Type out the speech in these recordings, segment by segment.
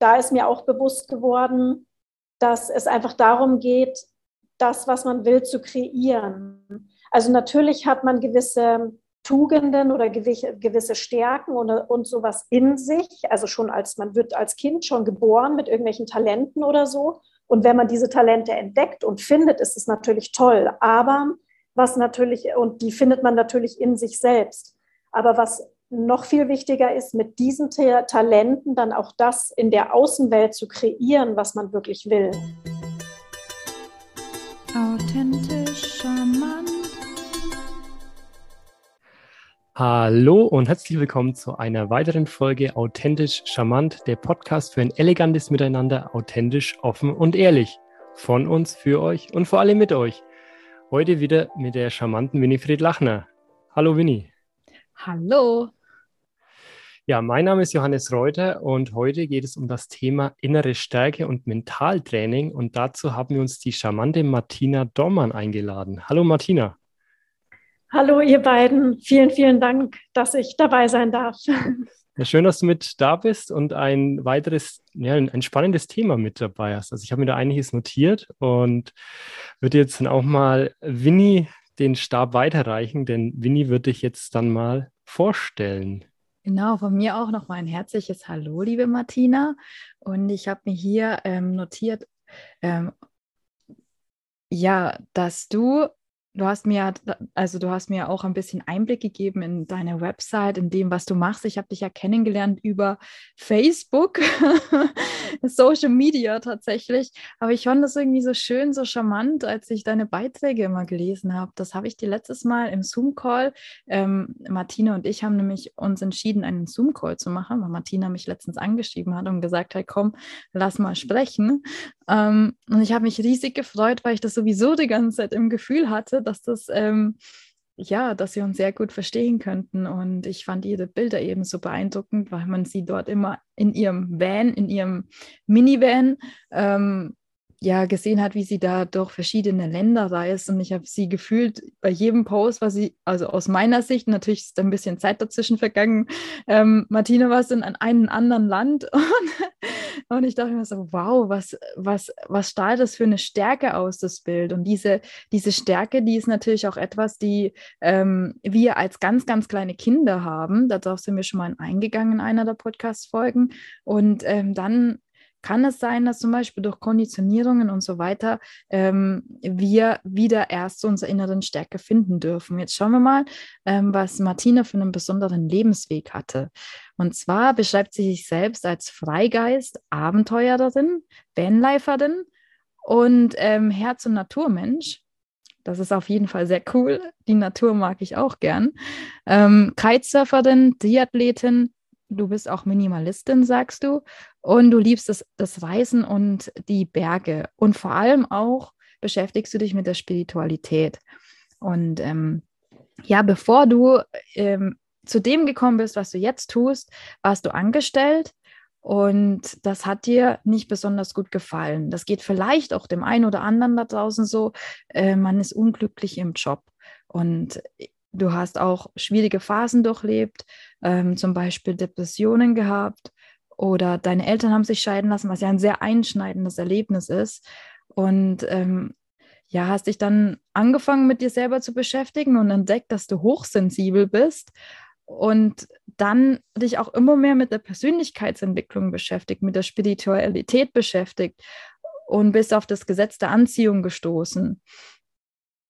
da ist mir auch bewusst geworden, dass es einfach darum geht, das, was man will, zu kreieren. Also natürlich hat man gewisse Tugenden oder gewisse Stärken und, und sowas in sich. Also schon als man wird als Kind schon geboren mit irgendwelchen Talenten oder so. Und wenn man diese Talente entdeckt und findet, ist es natürlich toll. Aber was natürlich, und die findet man natürlich in sich selbst. Aber was noch viel wichtiger ist, mit diesen Talenten dann auch das in der Außenwelt zu kreieren, was man wirklich will. Authentisch, charmant. Hallo und herzlich willkommen zu einer weiteren Folge Authentisch, charmant, der Podcast für ein elegantes Miteinander, authentisch, offen und ehrlich. Von uns, für euch und vor allem mit euch. Heute wieder mit der charmanten Winifred Lachner. Hallo Winnie. Hallo. Ja, mein Name ist Johannes Reuter und heute geht es um das Thema innere Stärke und Mentaltraining. Und dazu haben wir uns die charmante Martina Dormann eingeladen. Hallo Martina. Hallo ihr beiden. Vielen, vielen Dank, dass ich dabei sein darf. Ja, schön, dass du mit da bist und ein weiteres, ja, ein spannendes Thema mit dabei hast. Also ich habe mir da einiges notiert und würde jetzt dann auch mal Winnie den Stab weiterreichen, denn Winnie wird dich jetzt dann mal vorstellen. Genau, von mir auch noch mal ein herzliches Hallo, liebe Martina. Und ich habe mir hier ähm, notiert, ähm, ja, dass du Du hast mir, also du hast mir auch ein bisschen Einblick gegeben in deine Website, in dem, was du machst. Ich habe dich ja kennengelernt über Facebook, Social Media tatsächlich. Aber ich fand das irgendwie so schön, so charmant, als ich deine Beiträge immer gelesen habe. Das habe ich dir letztes Mal im Zoom-Call. Ähm, Martina und ich haben nämlich uns entschieden, einen Zoom-Call zu machen, weil Martina mich letztens angeschrieben hat und gesagt hat, komm, lass mal sprechen. Ähm, und ich habe mich riesig gefreut, weil ich das sowieso die ganze Zeit im Gefühl hatte, dass das, ähm, ja, dass wir uns sehr gut verstehen könnten. Und ich fand ihre Bilder eben so beeindruckend, weil man sie dort immer in ihrem Van, in ihrem Minivan ähm, ja gesehen hat, wie sie da durch verschiedene Länder reist. Und ich habe sie gefühlt bei jedem Post, was sie, also aus meiner Sicht, natürlich ist ein bisschen Zeit dazwischen vergangen. Ähm, Martina war es in einem anderen Land und, und ich dachte mir so, wow, was, was, was strahlt das für eine Stärke aus, das Bild? Und diese, diese Stärke, die ist natürlich auch etwas, die ähm, wir als ganz, ganz kleine Kinder haben. Darauf sind wir schon mal eingegangen in einer der Podcast-Folgen. Und ähm, dann kann es sein, dass zum Beispiel durch Konditionierungen und so weiter ähm, wir wieder erst unsere inneren Stärke finden dürfen. Jetzt schauen wir mal, ähm, was Martina für einen besonderen Lebensweg hatte. Und zwar beschreibt sie sich selbst als Freigeist, Abenteurerin, Vanliferin und ähm, Herz- und Naturmensch. Das ist auf jeden Fall sehr cool. Die Natur mag ich auch gern. Ähm, Kitesurferin, Triathletin, du bist auch Minimalistin, sagst du, und du liebst das, das Reisen und die Berge. Und vor allem auch beschäftigst du dich mit der Spiritualität. Und ähm, ja, bevor du ähm, zu dem gekommen bist, was du jetzt tust, warst du angestellt und das hat dir nicht besonders gut gefallen. Das geht vielleicht auch dem einen oder anderen da draußen so. Äh, man ist unglücklich im Job. Und du hast auch schwierige Phasen durchlebt, ähm, zum Beispiel Depressionen gehabt oder deine Eltern haben sich scheiden lassen, was ja ein sehr einschneidendes Erlebnis ist. Und ähm, ja, hast dich dann angefangen mit dir selber zu beschäftigen und entdeckt, dass du hochsensibel bist und dann dich auch immer mehr mit der Persönlichkeitsentwicklung beschäftigt, mit der Spiritualität beschäftigt und bist auf das Gesetz der Anziehung gestoßen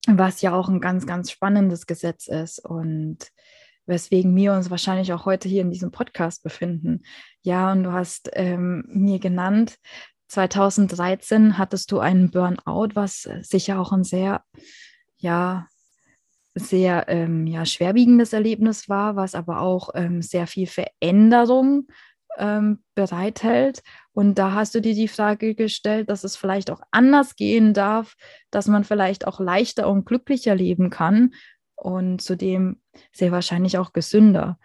was ja auch ein ganz, ganz spannendes Gesetz ist und weswegen wir uns wahrscheinlich auch heute hier in diesem Podcast befinden. Ja, und du hast ähm, mir genannt, 2013 hattest du einen Burnout, was sicher auch ein sehr, ja, sehr ähm, ja, schwerwiegendes Erlebnis war, was aber auch ähm, sehr viel Veränderung ähm, bereithält. Und da hast du dir die Frage gestellt, dass es vielleicht auch anders gehen darf, dass man vielleicht auch leichter und glücklicher leben kann und zudem sehr wahrscheinlich auch gesünder.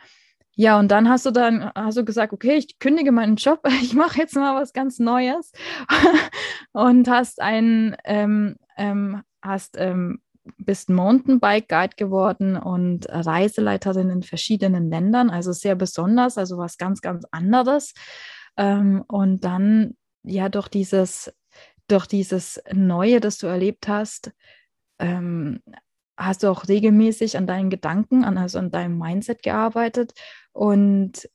Ja, und dann hast du dann hast du gesagt, okay, ich kündige meinen Job, ich mache jetzt mal was ganz Neues und hast einen ähm, ähm, hast ähm, bist Mountainbike Guide geworden und Reiseleiterin in verschiedenen Ländern, also sehr besonders, also was ganz, ganz anderes. Ähm, und dann ja durch dieses, durch dieses Neue, das du erlebt hast, ähm, hast du auch regelmäßig an deinen Gedanken, an, also an deinem Mindset gearbeitet und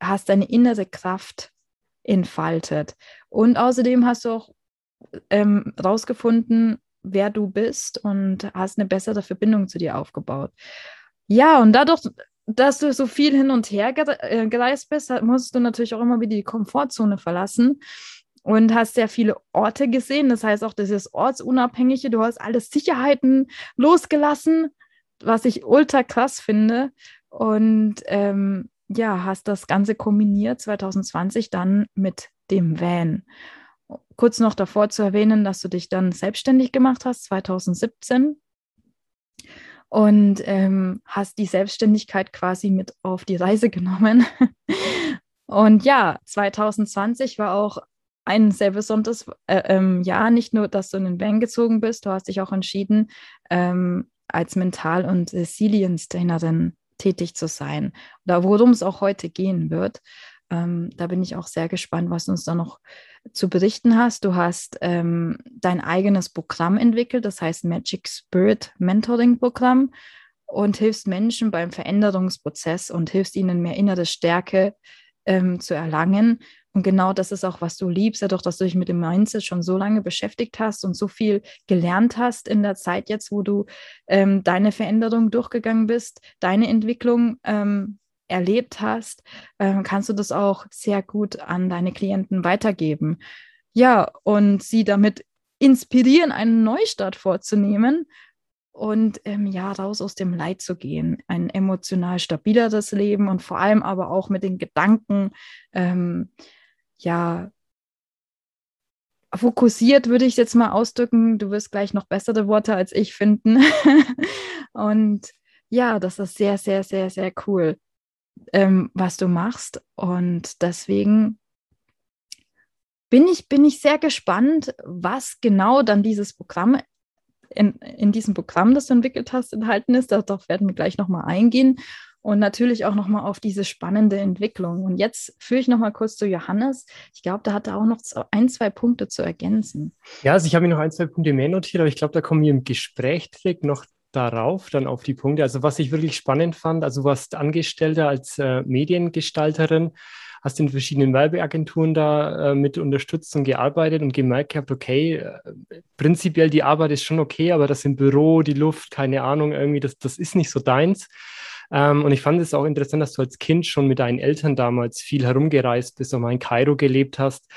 hast deine innere Kraft entfaltet. Und außerdem hast du auch ähm, rausgefunden, wer du bist und hast eine bessere Verbindung zu dir aufgebaut. Ja, und dadurch, dass du so viel hin und her äh, gereist bist, musst du natürlich auch immer wieder die Komfortzone verlassen und hast sehr viele Orte gesehen. Das heißt auch, das ist ortsunabhängige. Du hast alle Sicherheiten losgelassen, was ich ultra krass finde. Und ähm, ja, hast das Ganze kombiniert 2020 dann mit dem Van. Kurz noch davor zu erwähnen, dass du dich dann selbstständig gemacht hast, 2017. Und ähm, hast die Selbstständigkeit quasi mit auf die Reise genommen. Und ja, 2020 war auch ein sehr besonderes äh, ähm, Jahr. Nicht nur, dass du in den Van gezogen bist, du hast dich auch entschieden, ähm, als Mental- und Resilience-Trainerin tätig zu sein. Oder worum es auch heute gehen wird. Ähm, da bin ich auch sehr gespannt, was du uns da noch zu berichten hast. Du hast ähm, dein eigenes Programm entwickelt, das heißt Magic Spirit Mentoring Programm und hilfst Menschen beim Veränderungsprozess und hilfst ihnen mehr innere Stärke ähm, zu erlangen. Und genau das ist auch, was du liebst, dadurch, dass du dich mit dem Mindset schon so lange beschäftigt hast und so viel gelernt hast in der Zeit jetzt, wo du ähm, deine Veränderung durchgegangen bist, deine Entwicklung ähm, erlebt hast, ähm, kannst du das auch sehr gut an deine Klienten weitergeben. Ja, und sie damit inspirieren, einen Neustart vorzunehmen und ähm, ja, raus aus dem Leid zu gehen, ein emotional stabileres Leben und vor allem aber auch mit den Gedanken, ähm, ja, fokussiert würde ich jetzt mal ausdrücken. Du wirst gleich noch bessere Worte als ich finden. und ja, das ist sehr, sehr, sehr, sehr cool, ähm, was du machst. Und deswegen bin ich, bin ich sehr gespannt, was genau dann dieses Programm in, in diesem Programm, das du entwickelt hast, enthalten ist. Darauf werden wir gleich nochmal eingehen. Und natürlich auch nochmal auf diese spannende Entwicklung. Und jetzt führe ich nochmal kurz zu Johannes. Ich glaube, da hat er auch noch ein, zwei Punkte zu ergänzen. Ja, also ich habe mir noch ein, zwei Punkte mehr notiert, aber ich glaube, da kommen wir im Gespräch direkt noch darauf, dann auf die Punkte. Also was ich wirklich spannend fand, also du warst Angestellter als äh, Mediengestalterin, hast in verschiedenen Werbeagenturen da äh, mit unterstützt und gearbeitet und gemerkt gehabt, okay, äh, prinzipiell die Arbeit ist schon okay, aber das im Büro, die Luft, keine Ahnung, irgendwie, das, das ist nicht so deins. Ähm, und ich fand es auch interessant, dass du als Kind schon mit deinen Eltern damals viel herumgereist bist und mal in Kairo gelebt hast.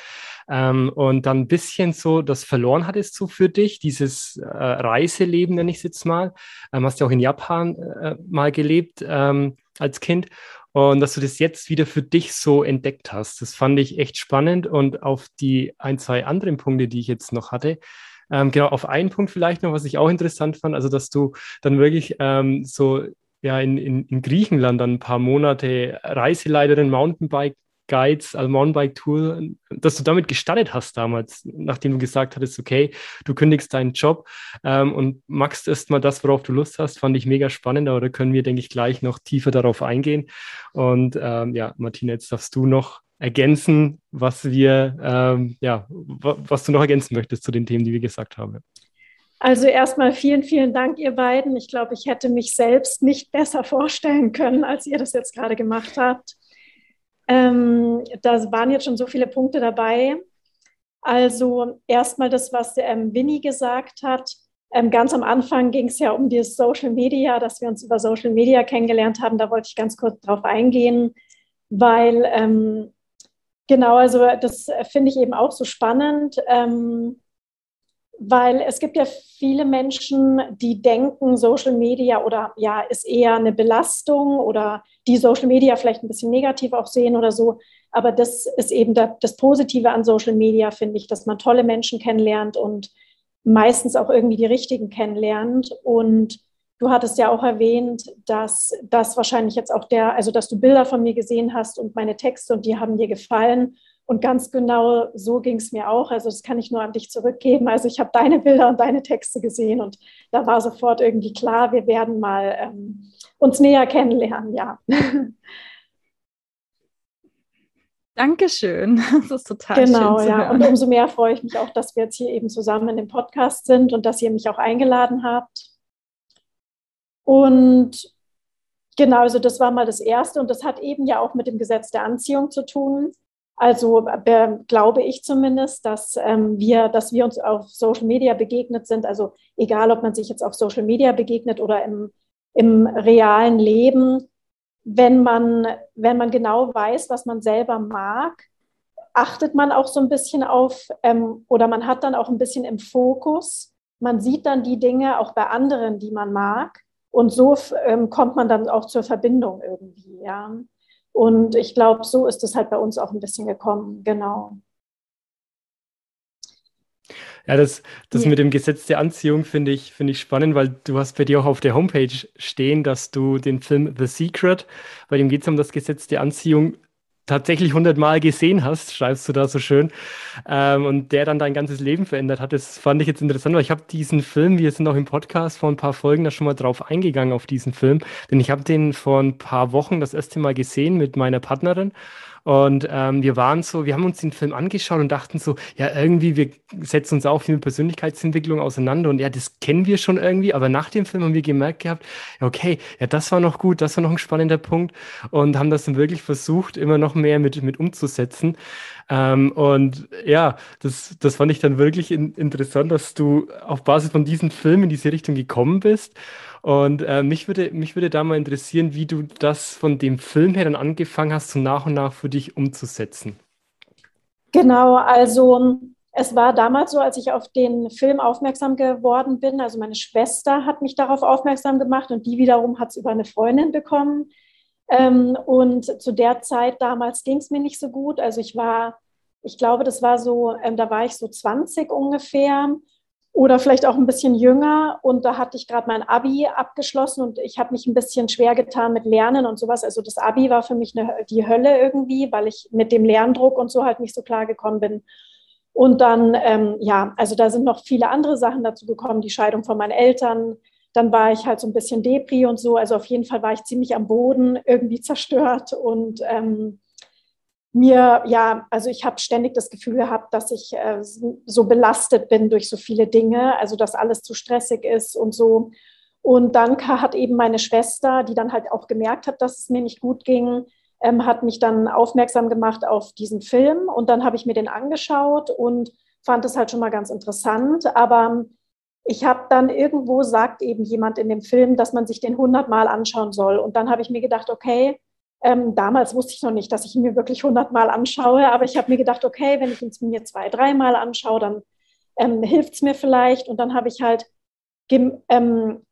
Ähm, und dann ein bisschen so das verloren hattest so für dich, dieses äh, Reiseleben, nenne ich es jetzt mal. Ähm, hast ja auch in Japan äh, mal gelebt ähm, als Kind und dass du das jetzt wieder für dich so entdeckt hast. Das fand ich echt spannend und auf die ein, zwei anderen Punkte, die ich jetzt noch hatte, ähm, genau, auf einen Punkt vielleicht noch, was ich auch interessant fand, also dass du dann wirklich ähm, so ja, in, in, in Griechenland dann ein paar Monate Reiseleiterin Mountainbike Guides, also Mountainbike-Tour, dass du damit gestartet hast damals, nachdem du gesagt hattest, okay, du kündigst deinen Job ähm, und machst erst mal das, worauf du Lust hast, fand ich mega spannend, aber da können wir, denke ich, gleich noch tiefer darauf eingehen. Und ähm, ja, Martina, jetzt darfst du noch ergänzen, was wir, ähm, ja, was du noch ergänzen möchtest zu den Themen, die wir gesagt haben. Also erstmal vielen, vielen Dank, ihr beiden. Ich glaube, ich hätte mich selbst nicht besser vorstellen können, als ihr das jetzt gerade gemacht habt. Ähm, da waren jetzt schon so viele Punkte dabei. Also erstmal das, was ähm, Winnie gesagt hat. Ähm, ganz am Anfang ging es ja um die Social Media, dass wir uns über Social Media kennengelernt haben. Da wollte ich ganz kurz drauf eingehen, weil ähm, genau, also das finde ich eben auch so spannend. Ähm, weil es gibt ja viele Menschen, die denken, Social Media oder ja, ist eher eine Belastung oder die Social Media vielleicht ein bisschen negativ auch sehen oder so. Aber das ist eben das Positive an Social Media, finde ich, dass man tolle Menschen kennenlernt und meistens auch irgendwie die richtigen kennenlernt. Und du hattest ja auch erwähnt, dass das wahrscheinlich jetzt auch der, also dass du Bilder von mir gesehen hast und meine Texte und die haben dir gefallen. Und ganz genau so ging es mir auch. Also das kann ich nur an dich zurückgeben. Also ich habe deine Bilder und deine Texte gesehen und da war sofort irgendwie klar, wir werden mal ähm, uns näher kennenlernen, ja. Dankeschön. Das ist total genau, schön. Genau, ja. Und umso mehr freue ich mich auch, dass wir jetzt hier eben zusammen in dem Podcast sind und dass ihr mich auch eingeladen habt. Und genau, also das war mal das Erste und das hat eben ja auch mit dem Gesetz der Anziehung zu tun. Also glaube ich zumindest, dass ähm, wir, dass wir uns auf Social Media begegnet sind. Also egal, ob man sich jetzt auf Social Media begegnet oder im, im realen Leben, wenn man, wenn man genau weiß, was man selber mag, achtet man auch so ein bisschen auf ähm, oder man hat dann auch ein bisschen im Fokus. Man sieht dann die Dinge auch bei anderen, die man mag. Und so ähm, kommt man dann auch zur Verbindung irgendwie, ja. Und ich glaube, so ist es halt bei uns auch ein bisschen gekommen, genau. Ja, das, das ja. mit dem Gesetz der Anziehung finde ich, finde ich spannend, weil du hast bei dir auch auf der Homepage stehen, dass du den Film The Secret, bei dem geht es um das Gesetz der Anziehung, tatsächlich hundertmal gesehen hast, schreibst du da so schön, ähm, und der dann dein ganzes Leben verändert hat. Das fand ich jetzt interessant, weil ich habe diesen Film, wir sind auch im Podcast vor ein paar Folgen da schon mal drauf eingegangen auf diesen Film, denn ich habe den vor ein paar Wochen das erste Mal gesehen mit meiner Partnerin und ähm, wir waren so, wir haben uns den Film angeschaut und dachten so, ja, irgendwie, wir setzen uns auch viel mit Persönlichkeitsentwicklung auseinander und ja, das kennen wir schon irgendwie, aber nach dem Film haben wir gemerkt gehabt, okay, ja, das war noch gut, das war noch ein spannender Punkt und haben das dann wirklich versucht, immer noch mehr mit, mit umzusetzen. Ähm, und ja, das, das fand ich dann wirklich in, interessant, dass du auf Basis von diesem Film in diese Richtung gekommen bist. Und äh, mich würde, mich würde da mal interessieren, wie du das von dem Film her dann angefangen hast, so nach und nach für dich umzusetzen. Genau, also es war damals so, als ich auf den Film aufmerksam geworden bin. Also meine Schwester hat mich darauf aufmerksam gemacht und die wiederum hat es über eine Freundin bekommen. Ähm, und zu der Zeit damals ging es mir nicht so gut. Also ich war, ich glaube, das war so, ähm, da war ich so 20 ungefähr oder vielleicht auch ein bisschen jünger. Und da hatte ich gerade mein Abi abgeschlossen und ich habe mich ein bisschen schwer getan mit Lernen und sowas. Also das Abi war für mich eine, die Hölle irgendwie, weil ich mit dem Lerndruck und so halt nicht so klar gekommen bin. Und dann, ähm, ja, also da sind noch viele andere Sachen dazu gekommen, die Scheidung von meinen Eltern. Dann war ich halt so ein bisschen Depri und so. Also auf jeden Fall war ich ziemlich am Boden, irgendwie zerstört und ähm, mir, ja, also ich habe ständig das Gefühl gehabt, dass ich äh, so belastet bin durch so viele Dinge, also dass alles zu stressig ist und so. Und dann hat eben meine Schwester, die dann halt auch gemerkt hat, dass es mir nicht gut ging, ähm, hat mich dann aufmerksam gemacht auf diesen Film. Und dann habe ich mir den angeschaut und fand es halt schon mal ganz interessant. Aber ich habe dann irgendwo sagt eben jemand in dem Film, dass man sich den hundertmal anschauen soll. Und dann habe ich mir gedacht, okay, ähm, damals wusste ich noch nicht, dass ich ihn mir wirklich hundertmal anschaue, aber ich habe mir gedacht, okay, wenn ich ihn mir zwei, dreimal anschaue, dann ähm, hilft es mir vielleicht. Und dann habe ich halt ähm,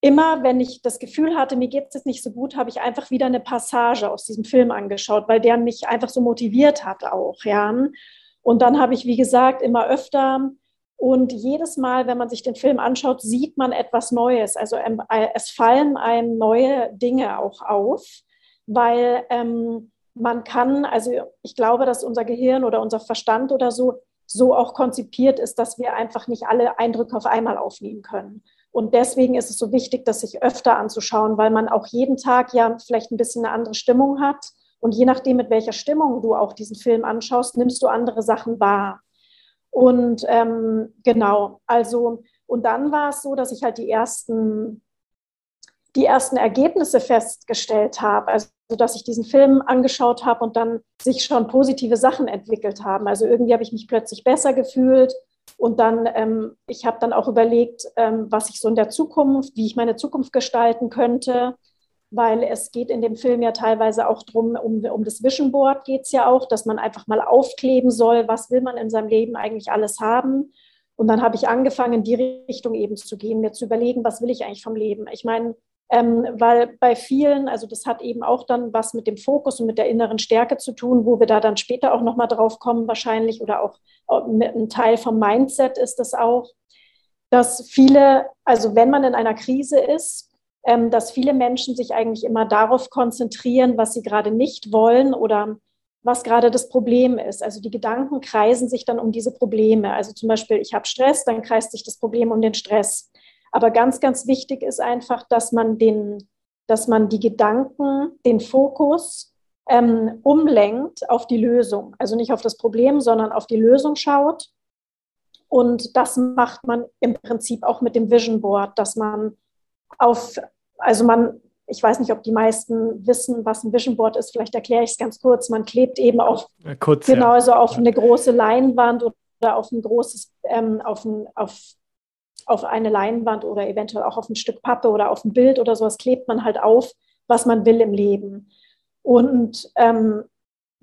immer, wenn ich das Gefühl hatte, mir geht es nicht so gut, habe ich einfach wieder eine Passage aus diesem Film angeschaut, weil der mich einfach so motiviert hat auch, ja. Und dann habe ich, wie gesagt, immer öfter und jedes Mal, wenn man sich den Film anschaut, sieht man etwas Neues. Also ähm, äh, es fallen einem neue Dinge auch auf weil ähm, man kann, also ich glaube, dass unser Gehirn oder unser Verstand oder so so auch konzipiert ist, dass wir einfach nicht alle Eindrücke auf einmal aufnehmen können. Und deswegen ist es so wichtig, das sich öfter anzuschauen, weil man auch jeden Tag ja vielleicht ein bisschen eine andere Stimmung hat. Und je nachdem, mit welcher Stimmung du auch diesen Film anschaust, nimmst du andere Sachen wahr. Und ähm, genau, also, und dann war es so, dass ich halt die ersten die ersten Ergebnisse festgestellt habe. Also, dass ich diesen Film angeschaut habe und dann sich schon positive Sachen entwickelt haben. Also irgendwie habe ich mich plötzlich besser gefühlt. Und dann, ähm, ich habe dann auch überlegt, ähm, was ich so in der Zukunft, wie ich meine Zukunft gestalten könnte, weil es geht in dem Film ja teilweise auch drum, um, um das Vision Board geht es ja auch, dass man einfach mal aufkleben soll, was will man in seinem Leben eigentlich alles haben. Und dann habe ich angefangen, in die Richtung eben zu gehen, mir zu überlegen, was will ich eigentlich vom Leben. Ich meine, ähm, weil bei vielen, also das hat eben auch dann was mit dem Fokus und mit der inneren Stärke zu tun, wo wir da dann später auch nochmal drauf kommen wahrscheinlich oder auch mit einem Teil vom Mindset ist das auch, dass viele, also wenn man in einer Krise ist, ähm, dass viele Menschen sich eigentlich immer darauf konzentrieren, was sie gerade nicht wollen oder was gerade das Problem ist. Also die Gedanken kreisen sich dann um diese Probleme. Also zum Beispiel, ich habe Stress, dann kreist sich das Problem um den Stress. Aber ganz, ganz wichtig ist einfach, dass man den, dass man die Gedanken, den Fokus ähm, umlenkt auf die Lösung. Also nicht auf das Problem, sondern auf die Lösung schaut. Und das macht man im Prinzip auch mit dem Vision Board, dass man auf, also man, ich weiß nicht, ob die meisten wissen, was ein Vision Board ist, vielleicht erkläre ich es ganz kurz. Man klebt eben auf, kurz, genau, ja. also auf eine große Leinwand oder auf ein großes, ähm, auf, ein, auf, auf eine Leinwand oder eventuell auch auf ein Stück Pappe oder auf ein Bild oder sowas klebt man halt auf, was man will im Leben. Und ähm,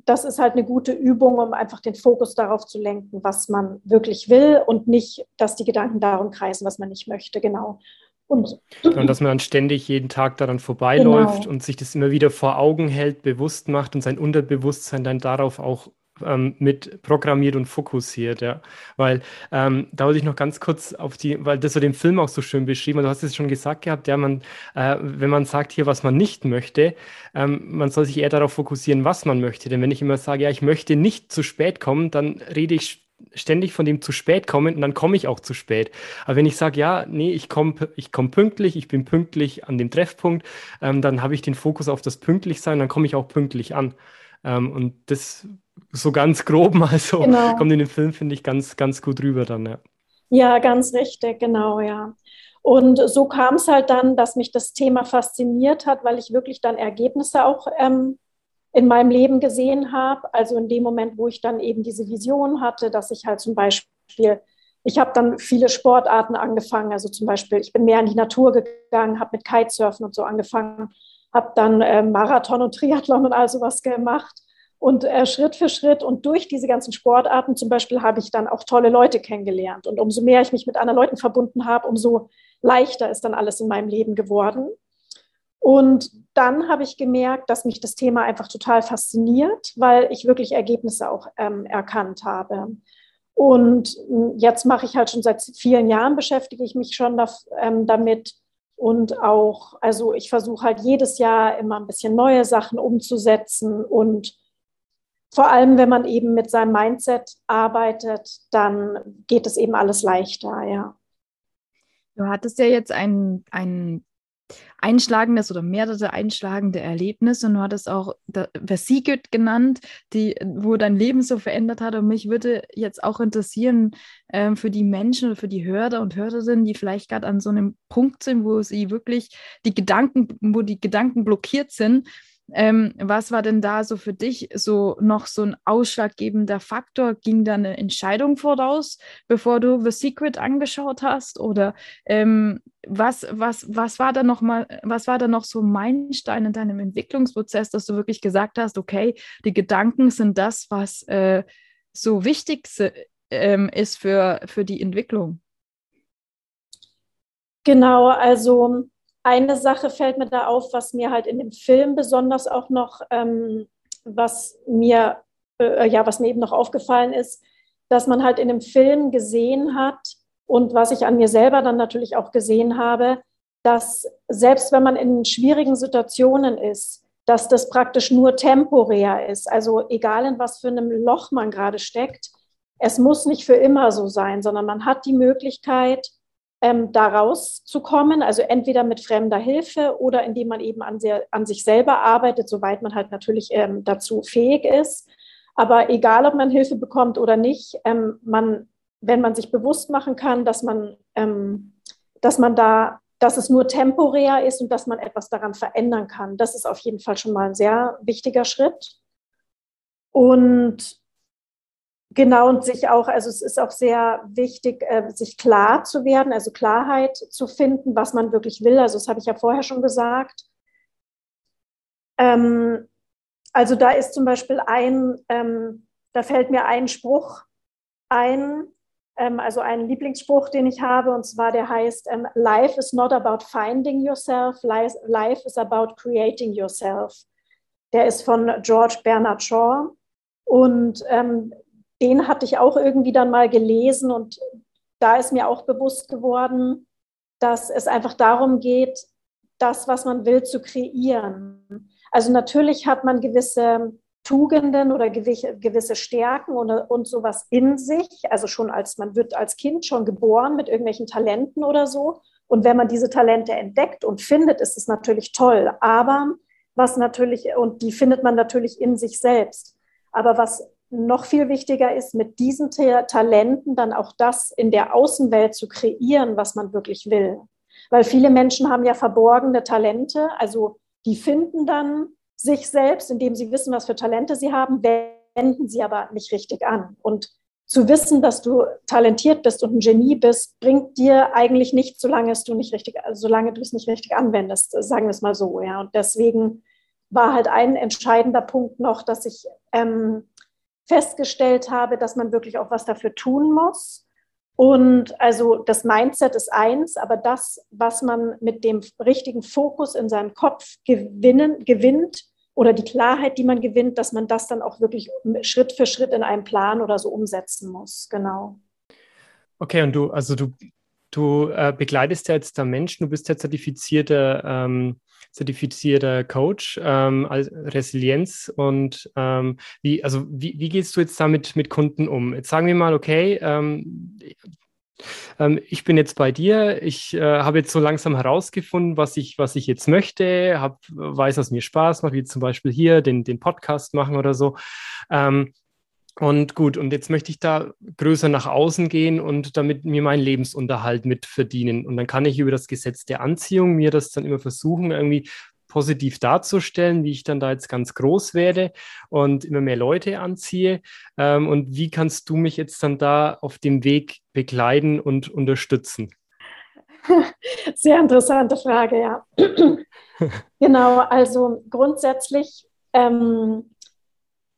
das ist halt eine gute Übung, um einfach den Fokus darauf zu lenken, was man wirklich will und nicht, dass die Gedanken darum kreisen, was man nicht möchte. Genau. Und, und dass man dann ständig jeden Tag daran vorbeiläuft genau. und sich das immer wieder vor Augen hält, bewusst macht und sein Unterbewusstsein dann darauf auch ähm, mit programmiert und fokussiert, ja. Weil ähm, da wollte ich noch ganz kurz auf die, weil das so den Film auch so schön beschrieben, du hast es schon gesagt gehabt, ja, man, äh, wenn man sagt hier, was man nicht möchte, ähm, man soll sich eher darauf fokussieren, was man möchte. Denn wenn ich immer sage, ja, ich möchte nicht zu spät kommen, dann rede ich ständig von dem zu spät kommen und dann komme ich auch zu spät. Aber wenn ich sage, ja, nee, ich komme ich komm pünktlich, ich bin pünktlich an dem Treffpunkt, ähm, dann habe ich den Fokus auf das Pünktlichsein, dann komme ich auch pünktlich an. Ähm, und das so ganz grob mal so genau. kommt in den Film, finde ich, ganz, ganz gut rüber dann, ja. Ja, ganz richtig, genau, ja. Und so kam es halt dann, dass mich das Thema fasziniert hat, weil ich wirklich dann Ergebnisse auch ähm, in meinem Leben gesehen habe. Also in dem Moment, wo ich dann eben diese Vision hatte, dass ich halt zum Beispiel, ich habe dann viele Sportarten angefangen. Also zum Beispiel, ich bin mehr in die Natur gegangen, habe mit Kitesurfen und so angefangen, habe dann äh, Marathon und Triathlon und all sowas gemacht. Und äh, Schritt für Schritt und durch diese ganzen Sportarten zum Beispiel habe ich dann auch tolle Leute kennengelernt. Und umso mehr ich mich mit anderen Leuten verbunden habe, umso leichter ist dann alles in meinem Leben geworden. Und dann habe ich gemerkt, dass mich das Thema einfach total fasziniert, weil ich wirklich Ergebnisse auch ähm, erkannt habe. Und hm, jetzt mache ich halt schon seit vielen Jahren, beschäftige ich mich schon da, ähm, damit. Und auch, also ich versuche halt jedes Jahr immer ein bisschen neue Sachen umzusetzen und vor allem, wenn man eben mit seinem Mindset arbeitet, dann geht es eben alles leichter, ja. Du hattest ja jetzt ein, ein einschlagendes oder mehrere einschlagende Erlebnisse und du hattest auch Versiegelt genannt, die, wo dein Leben so verändert hat. Und mich würde jetzt auch interessieren ähm, für die Menschen oder für die Hörer und Hörerinnen, die vielleicht gerade an so einem Punkt sind, wo sie wirklich die Gedanken, wo die Gedanken blockiert sind, ähm, was war denn da so für dich so noch so ein ausschlaggebender Faktor? Ging da eine Entscheidung voraus, bevor du The Secret angeschaut hast? Oder ähm, was, was, was war da noch mal, was war da noch so ein Meilenstein in deinem Entwicklungsprozess, dass du wirklich gesagt hast, okay, die Gedanken sind das, was äh, so wichtig ähm, ist für, für die Entwicklung? Genau, also eine Sache fällt mir da auf, was mir halt in dem Film besonders auch noch, ähm, was mir, äh, ja, was mir eben noch aufgefallen ist, dass man halt in dem Film gesehen hat und was ich an mir selber dann natürlich auch gesehen habe, dass selbst wenn man in schwierigen Situationen ist, dass das praktisch nur temporär ist. Also egal in was für einem Loch man gerade steckt, es muss nicht für immer so sein, sondern man hat die Möglichkeit, ähm, da rauszukommen, also entweder mit fremder Hilfe oder indem man eben an, sehr, an sich selber arbeitet, soweit man halt natürlich ähm, dazu fähig ist. Aber egal, ob man Hilfe bekommt oder nicht, ähm, man, wenn man sich bewusst machen kann, dass man, ähm, dass man da, dass es nur temporär ist und dass man etwas daran verändern kann, das ist auf jeden Fall schon mal ein sehr wichtiger Schritt. Und Genau, und sich auch, also es ist auch sehr wichtig, äh, sich klar zu werden, also Klarheit zu finden, was man wirklich will. Also das habe ich ja vorher schon gesagt. Ähm, also da ist zum Beispiel ein, ähm, da fällt mir ein Spruch ein, ähm, also ein Lieblingsspruch, den ich habe, und zwar der heißt, Life is not about finding yourself, life, life is about creating yourself. Der ist von George Bernard Shaw. Und ähm, den hatte ich auch irgendwie dann mal gelesen und da ist mir auch bewusst geworden, dass es einfach darum geht, das, was man will, zu kreieren. Also natürlich hat man gewisse Tugenden oder gewisse Stärken und, und sowas in sich. Also schon als man wird als Kind schon geboren mit irgendwelchen Talenten oder so. Und wenn man diese Talente entdeckt und findet, ist es natürlich toll. Aber was natürlich, und die findet man natürlich in sich selbst. Aber was noch viel wichtiger ist, mit diesen Talenten dann auch das in der Außenwelt zu kreieren, was man wirklich will. Weil viele Menschen haben ja verborgene Talente, also die finden dann sich selbst, indem sie wissen, was für Talente sie haben, wenden sie aber nicht richtig an. Und zu wissen, dass du talentiert bist und ein Genie bist, bringt dir eigentlich nichts, solange es du nicht richtig, solange du es nicht richtig anwendest, sagen wir es mal so. Ja. Und deswegen war halt ein entscheidender Punkt noch, dass ich ähm, festgestellt habe, dass man wirklich auch was dafür tun muss. Und also das Mindset ist eins, aber das, was man mit dem richtigen Fokus in seinem Kopf gewinnen, gewinnt oder die Klarheit, die man gewinnt, dass man das dann auch wirklich Schritt für Schritt in einem Plan oder so umsetzen muss. Genau. Okay, und du, also du, du äh, begleitest ja jetzt da Menschen, du bist ja zertifizierter ähm, zertifizierter Coach ähm, Resilienz und ähm, wie, also wie, wie gehst du jetzt damit mit Kunden um? Jetzt sagen wir mal, okay, ähm, ähm ich bin jetzt bei dir, ich äh, habe jetzt so langsam herausgefunden, was ich, was ich jetzt möchte, hab, weiß, was mir Spaß macht, wie zum Beispiel hier den, den Podcast machen oder so. Ähm, und gut, und jetzt möchte ich da größer nach außen gehen und damit mir meinen Lebensunterhalt mit verdienen. Und dann kann ich über das Gesetz der Anziehung mir das dann immer versuchen, irgendwie positiv darzustellen, wie ich dann da jetzt ganz groß werde und immer mehr Leute anziehe. Ähm, und wie kannst du mich jetzt dann da auf dem Weg begleiten und unterstützen? Sehr interessante Frage, ja. genau, also grundsätzlich ähm,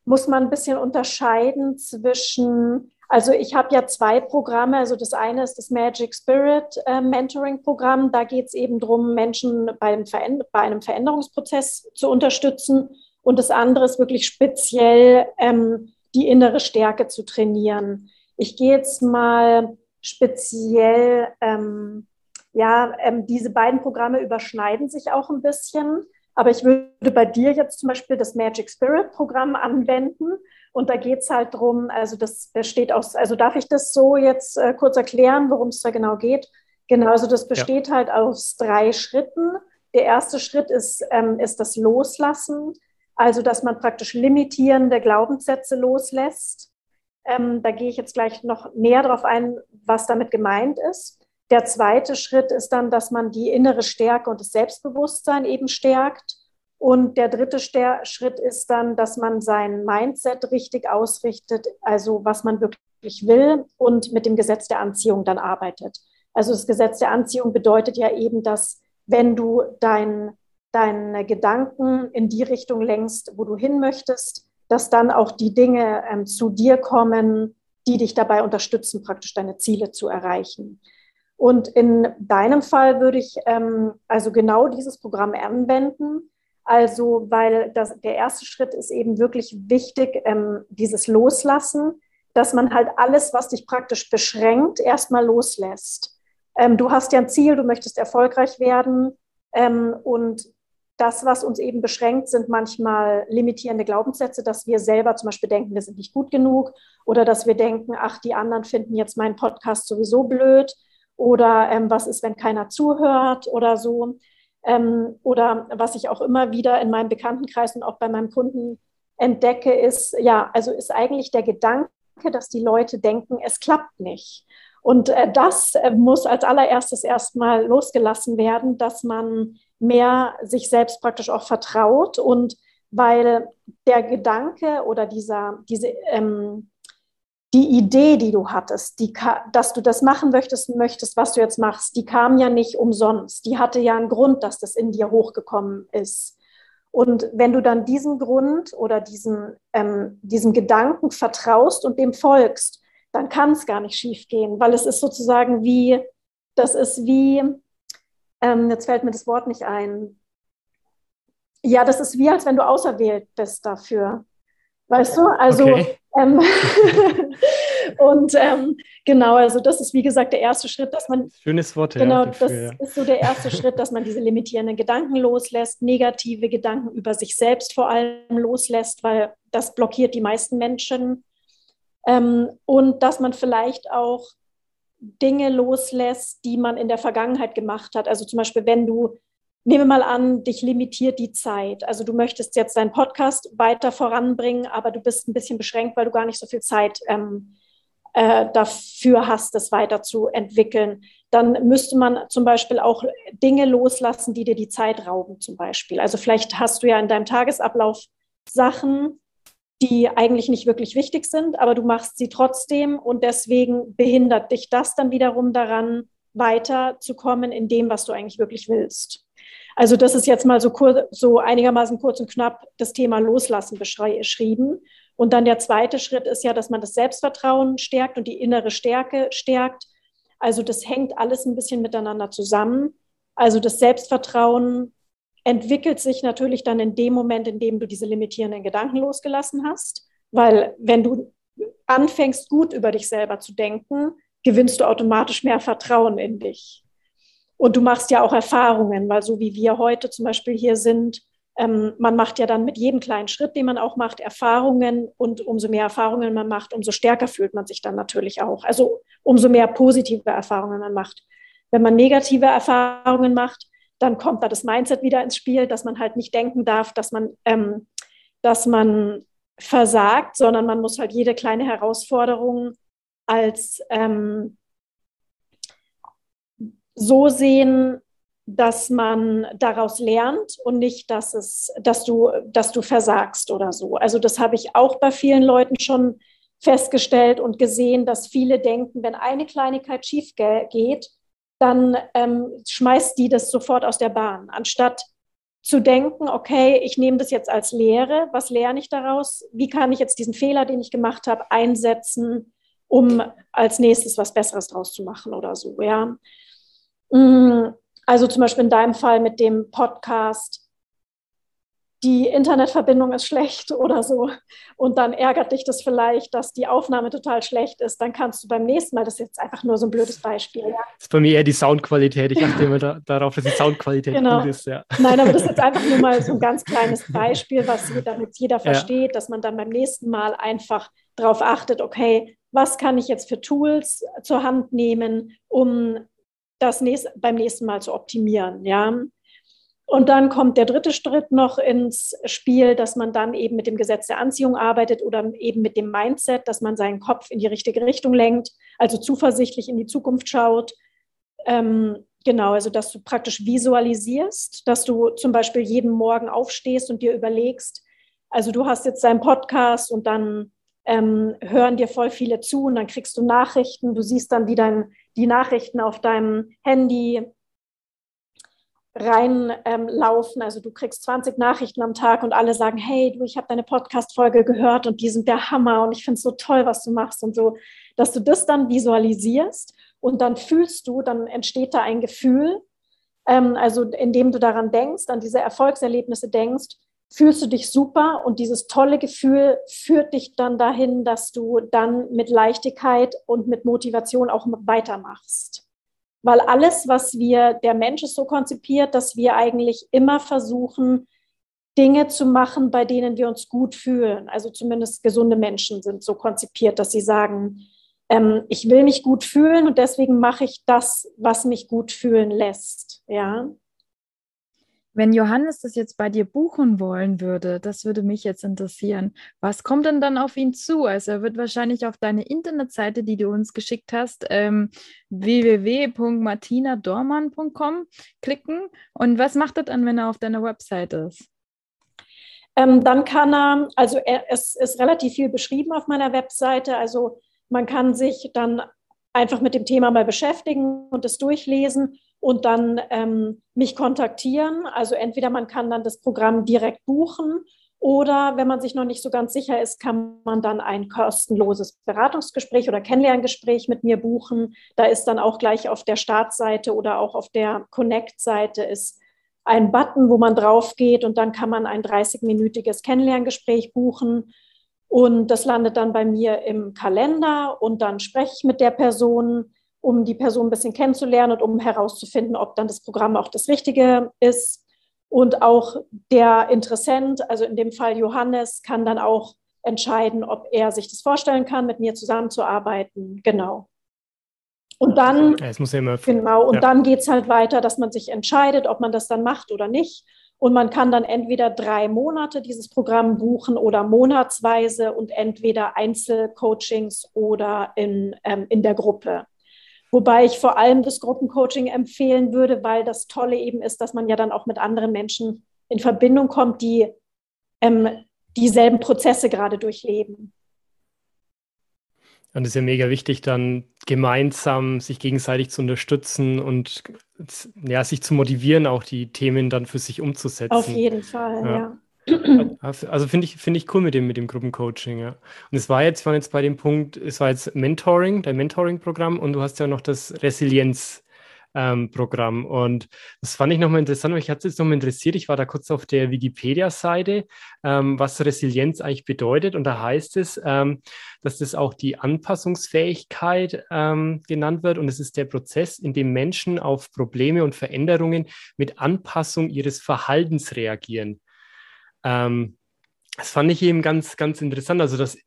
muss man ein bisschen unterscheiden zwischen, also ich habe ja zwei Programme, also das eine ist das Magic Spirit äh, Mentoring Programm, da geht es eben darum, Menschen bei bei einem Veränderungsprozess zu unterstützen und das andere ist wirklich speziell ähm, die innere Stärke zu trainieren. Ich gehe jetzt mal speziell, ähm, ja, ähm, diese beiden Programme überschneiden sich auch ein bisschen. Aber ich würde bei dir jetzt zum Beispiel das Magic Spirit Programm anwenden. Und da geht es halt drum, also das besteht aus, also darf ich das so jetzt äh, kurz erklären, worum es da genau geht? Genau, also das besteht ja. halt aus drei Schritten. Der erste Schritt ist, ähm, ist das Loslassen, also dass man praktisch limitierende Glaubenssätze loslässt. Ähm, da gehe ich jetzt gleich noch näher darauf ein, was damit gemeint ist. Der zweite Schritt ist dann, dass man die innere Stärke und das Selbstbewusstsein eben stärkt. Und der dritte Schritt ist dann, dass man sein Mindset richtig ausrichtet, also was man wirklich will und mit dem Gesetz der Anziehung dann arbeitet. Also das Gesetz der Anziehung bedeutet ja eben, dass wenn du dein, deine Gedanken in die Richtung lenkst, wo du hin möchtest, dass dann auch die Dinge ähm, zu dir kommen, die dich dabei unterstützen, praktisch deine Ziele zu erreichen. Und in deinem Fall würde ich ähm, also genau dieses Programm anwenden. Also, weil das, der erste Schritt ist eben wirklich wichtig, ähm, dieses Loslassen, dass man halt alles, was dich praktisch beschränkt, erstmal loslässt. Ähm, du hast ja ein Ziel, du möchtest erfolgreich werden ähm, und das, was uns eben beschränkt, sind manchmal limitierende Glaubenssätze, dass wir selber zum Beispiel denken, wir sind nicht gut genug oder dass wir denken, ach, die anderen finden jetzt meinen Podcast sowieso blöd oder ähm, was ist, wenn keiner zuhört oder so. Ähm, oder was ich auch immer wieder in meinem Bekanntenkreis und auch bei meinem Kunden entdecke, ist, ja, also ist eigentlich der Gedanke, dass die Leute denken, es klappt nicht. Und äh, das äh, muss als allererstes erstmal losgelassen werden, dass man mehr sich selbst praktisch auch vertraut und weil der Gedanke oder dieser, diese, ähm, die Idee, die du hattest, die, dass du das machen möchtest, möchtest, was du jetzt machst, die kam ja nicht umsonst. Die hatte ja einen Grund, dass das in dir hochgekommen ist. Und wenn du dann diesem Grund oder diesen, ähm, diesem Gedanken vertraust und dem folgst, dann kann es gar nicht schief gehen, weil es ist sozusagen wie, das ist wie, ähm, jetzt fällt mir das Wort nicht ein. Ja, das ist wie, als wenn du auserwählt bist dafür. Weißt du? Also okay. ähm, und ähm, genau, also das ist wie gesagt der erste Schritt, dass man schönes Wort genau, ja, dafür, das ja. ist so der erste Schritt, dass man diese limitierenden Gedanken loslässt, negative Gedanken über sich selbst vor allem loslässt, weil das blockiert die meisten Menschen ähm, und dass man vielleicht auch Dinge loslässt, die man in der Vergangenheit gemacht hat. Also zum Beispiel, wenn du nehme mal an, dich limitiert die Zeit. Also du möchtest jetzt deinen Podcast weiter voranbringen, aber du bist ein bisschen beschränkt, weil du gar nicht so viel Zeit ähm, äh, dafür hast, das weiterzuentwickeln. Dann müsste man zum Beispiel auch Dinge loslassen, die dir die Zeit rauben, zum Beispiel. Also vielleicht hast du ja in deinem Tagesablauf Sachen, die eigentlich nicht wirklich wichtig sind, aber du machst sie trotzdem und deswegen behindert dich das dann wiederum daran, weiterzukommen in dem, was du eigentlich wirklich willst. Also das ist jetzt mal so, kur so einigermaßen kurz und knapp das Thema Loslassen beschrieben. Und dann der zweite Schritt ist ja, dass man das Selbstvertrauen stärkt und die innere Stärke stärkt. Also das hängt alles ein bisschen miteinander zusammen. Also das Selbstvertrauen entwickelt sich natürlich dann in dem Moment, in dem du diese limitierenden Gedanken losgelassen hast. Weil wenn du anfängst, gut über dich selber zu denken, gewinnst du automatisch mehr Vertrauen in dich. Und du machst ja auch Erfahrungen, weil so wie wir heute zum Beispiel hier sind, ähm, man macht ja dann mit jedem kleinen Schritt, den man auch macht, Erfahrungen und umso mehr Erfahrungen man macht, umso stärker fühlt man sich dann natürlich auch. Also umso mehr positive Erfahrungen man macht. Wenn man negative Erfahrungen macht, dann kommt da das Mindset wieder ins Spiel, dass man halt nicht denken darf, dass man, ähm, dass man versagt, sondern man muss halt jede kleine Herausforderung als ähm, so sehen, dass man daraus lernt und nicht, dass es, dass du, dass du versagst oder so. Also das habe ich auch bei vielen Leuten schon festgestellt und gesehen, dass viele denken, wenn eine Kleinigkeit schief geht, dann ähm, schmeißt die das sofort aus der Bahn, anstatt zu denken, okay, ich nehme das jetzt als Lehre, was lerne ich daraus? Wie kann ich jetzt diesen Fehler, den ich gemacht habe, einsetzen, um als nächstes was Besseres draus zu machen oder so, ja. Mm, also zum Beispiel in deinem Fall mit dem Podcast, die Internetverbindung ist schlecht oder so und dann ärgert dich das vielleicht, dass die Aufnahme total schlecht ist, dann kannst du beim nächsten Mal, das ist jetzt einfach nur so ein blödes Beispiel. Ja. Das ist bei mir eher die Soundqualität. Ich achte immer da, darauf, dass die Soundqualität genau. gut ist. Ja. Nein, aber das ist jetzt einfach nur mal so ein ganz kleines Beispiel, was damit jeder versteht, ja. dass man dann beim nächsten Mal einfach darauf achtet, okay, was kann ich jetzt für Tools zur Hand nehmen, um das nächst, beim nächsten Mal zu optimieren. Ja? Und dann kommt der dritte Schritt noch ins Spiel, dass man dann eben mit dem Gesetz der Anziehung arbeitet oder eben mit dem Mindset, dass man seinen Kopf in die richtige Richtung lenkt, also zuversichtlich in die Zukunft schaut. Ähm, genau, also dass du praktisch visualisierst, dass du zum Beispiel jeden Morgen aufstehst und dir überlegst, also du hast jetzt deinen Podcast und dann ähm, hören dir voll viele zu und dann kriegst du Nachrichten, du siehst dann, wie dein die Nachrichten auf deinem Handy reinlaufen. Ähm, also du kriegst 20 Nachrichten am Tag und alle sagen, hey, du, ich habe deine Podcast-Folge gehört und die sind der Hammer und ich finde es so toll, was du machst und so, dass du das dann visualisierst und dann fühlst du, dann entsteht da ein Gefühl, ähm, also indem du daran denkst, an diese Erfolgserlebnisse denkst, fühlst du dich super und dieses tolle Gefühl führt dich dann dahin, dass du dann mit Leichtigkeit und mit Motivation auch weitermachst. Weil alles, was wir, der Mensch ist so konzipiert, dass wir eigentlich immer versuchen, Dinge zu machen, bei denen wir uns gut fühlen. Also zumindest gesunde Menschen sind so konzipiert, dass sie sagen, ähm, ich will mich gut fühlen und deswegen mache ich das, was mich gut fühlen lässt. Ja. Wenn Johannes das jetzt bei dir buchen wollen würde, das würde mich jetzt interessieren. Was kommt denn dann auf ihn zu? Also er wird wahrscheinlich auf deine Internetseite, die du uns geschickt hast, ähm, www.martinadormann.com klicken. Und was macht er dann, wenn er auf deiner Website ist? Ähm, dann kann er, also er, es ist relativ viel beschrieben auf meiner Webseite. Also man kann sich dann einfach mit dem Thema mal beschäftigen und es durchlesen und dann ähm, mich kontaktieren. Also entweder man kann dann das Programm direkt buchen oder wenn man sich noch nicht so ganz sicher ist, kann man dann ein kostenloses Beratungsgespräch oder Kennenlerngespräch mit mir buchen. Da ist dann auch gleich auf der Startseite oder auch auf der Connect-Seite ist ein Button, wo man drauf geht und dann kann man ein 30-minütiges Kennenlerngespräch buchen. Und das landet dann bei mir im Kalender und dann spreche ich mit der Person um die Person ein bisschen kennenzulernen und um herauszufinden, ob dann das Programm auch das Richtige ist. Und auch der Interessent, also in dem Fall Johannes, kann dann auch entscheiden, ob er sich das vorstellen kann, mit mir zusammenzuarbeiten. Genau. Und dann, ja, immer, genau, und ja. dann geht es halt weiter, dass man sich entscheidet, ob man das dann macht oder nicht. Und man kann dann entweder drei Monate dieses Programm buchen oder monatsweise und entweder Einzelcoachings oder in, ähm, in der Gruppe. Wobei ich vor allem das Gruppencoaching empfehlen würde, weil das Tolle eben ist, dass man ja dann auch mit anderen Menschen in Verbindung kommt, die ähm, dieselben Prozesse gerade durchleben. Und es ist ja mega wichtig, dann gemeinsam sich gegenseitig zu unterstützen und ja, sich zu motivieren, auch die Themen dann für sich umzusetzen. Auf jeden Fall, ja. ja. Also finde ich, finde ich cool mit dem, mit dem Gruppencoaching, ja. Und es war jetzt, wir waren jetzt bei dem Punkt, es war jetzt Mentoring, dein Mentoring-Programm und du hast ja noch das Resilienz ähm, Programm. Und das fand ich nochmal interessant, weil ich hatte es nochmal interessiert. Ich war da kurz auf der Wikipedia-Seite, ähm, was Resilienz eigentlich bedeutet. Und da heißt es, ähm, dass das auch die Anpassungsfähigkeit ähm, genannt wird. Und es ist der Prozess, in dem Menschen auf Probleme und Veränderungen mit Anpassung ihres Verhaltens reagieren. Ähm, das fand ich eben ganz, ganz interessant. Also das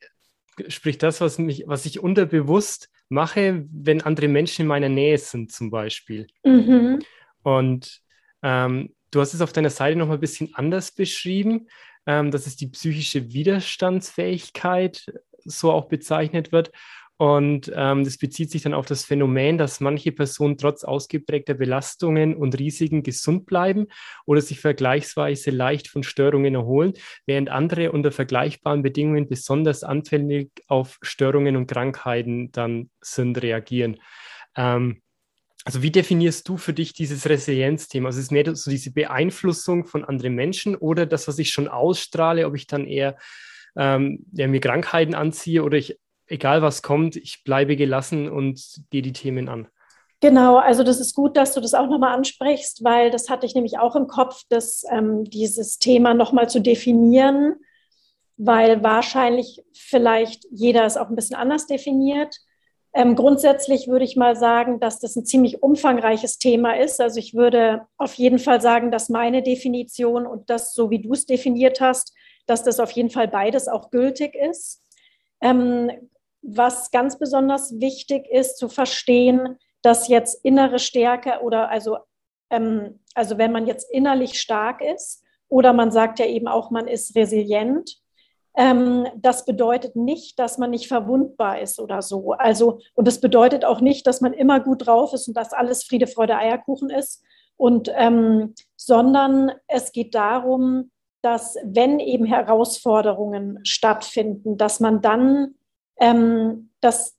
sprich das, was mich, was ich unterbewusst mache, wenn andere Menschen in meiner Nähe sind, zum Beispiel. Mhm. Und ähm, du hast es auf deiner Seite noch mal ein bisschen anders beschrieben, ähm, dass es die psychische Widerstandsfähigkeit so auch bezeichnet wird. Und ähm, das bezieht sich dann auf das Phänomen, dass manche Personen trotz ausgeprägter Belastungen und Risiken gesund bleiben oder sich vergleichsweise leicht von Störungen erholen, während andere unter vergleichbaren Bedingungen besonders anfällig auf Störungen und Krankheiten dann sind, reagieren. Ähm, also wie definierst du für dich dieses Resilienzthema? Also ist es mehr so diese Beeinflussung von anderen Menschen oder das, was ich schon ausstrahle, ob ich dann eher ähm, ja, mir Krankheiten anziehe oder ich egal was kommt, ich bleibe gelassen und gehe die Themen an. Genau, also das ist gut, dass du das auch nochmal ansprichst, weil das hatte ich nämlich auch im Kopf, das, ähm, dieses Thema nochmal zu definieren, weil wahrscheinlich vielleicht jeder es auch ein bisschen anders definiert. Ähm, grundsätzlich würde ich mal sagen, dass das ein ziemlich umfangreiches Thema ist. Also ich würde auf jeden Fall sagen, dass meine Definition und das, so wie du es definiert hast, dass das auf jeden Fall beides auch gültig ist. Ähm, was ganz besonders wichtig ist zu verstehen, dass jetzt innere Stärke oder also, ähm, also wenn man jetzt innerlich stark ist oder man sagt ja eben auch, man ist resilient, ähm, das bedeutet nicht, dass man nicht verwundbar ist oder so. Also, und das bedeutet auch nicht, dass man immer gut drauf ist und dass alles Friede, Freude, Eierkuchen ist. Und, ähm, sondern es geht darum, dass wenn eben Herausforderungen stattfinden, dass man dann ähm, dass,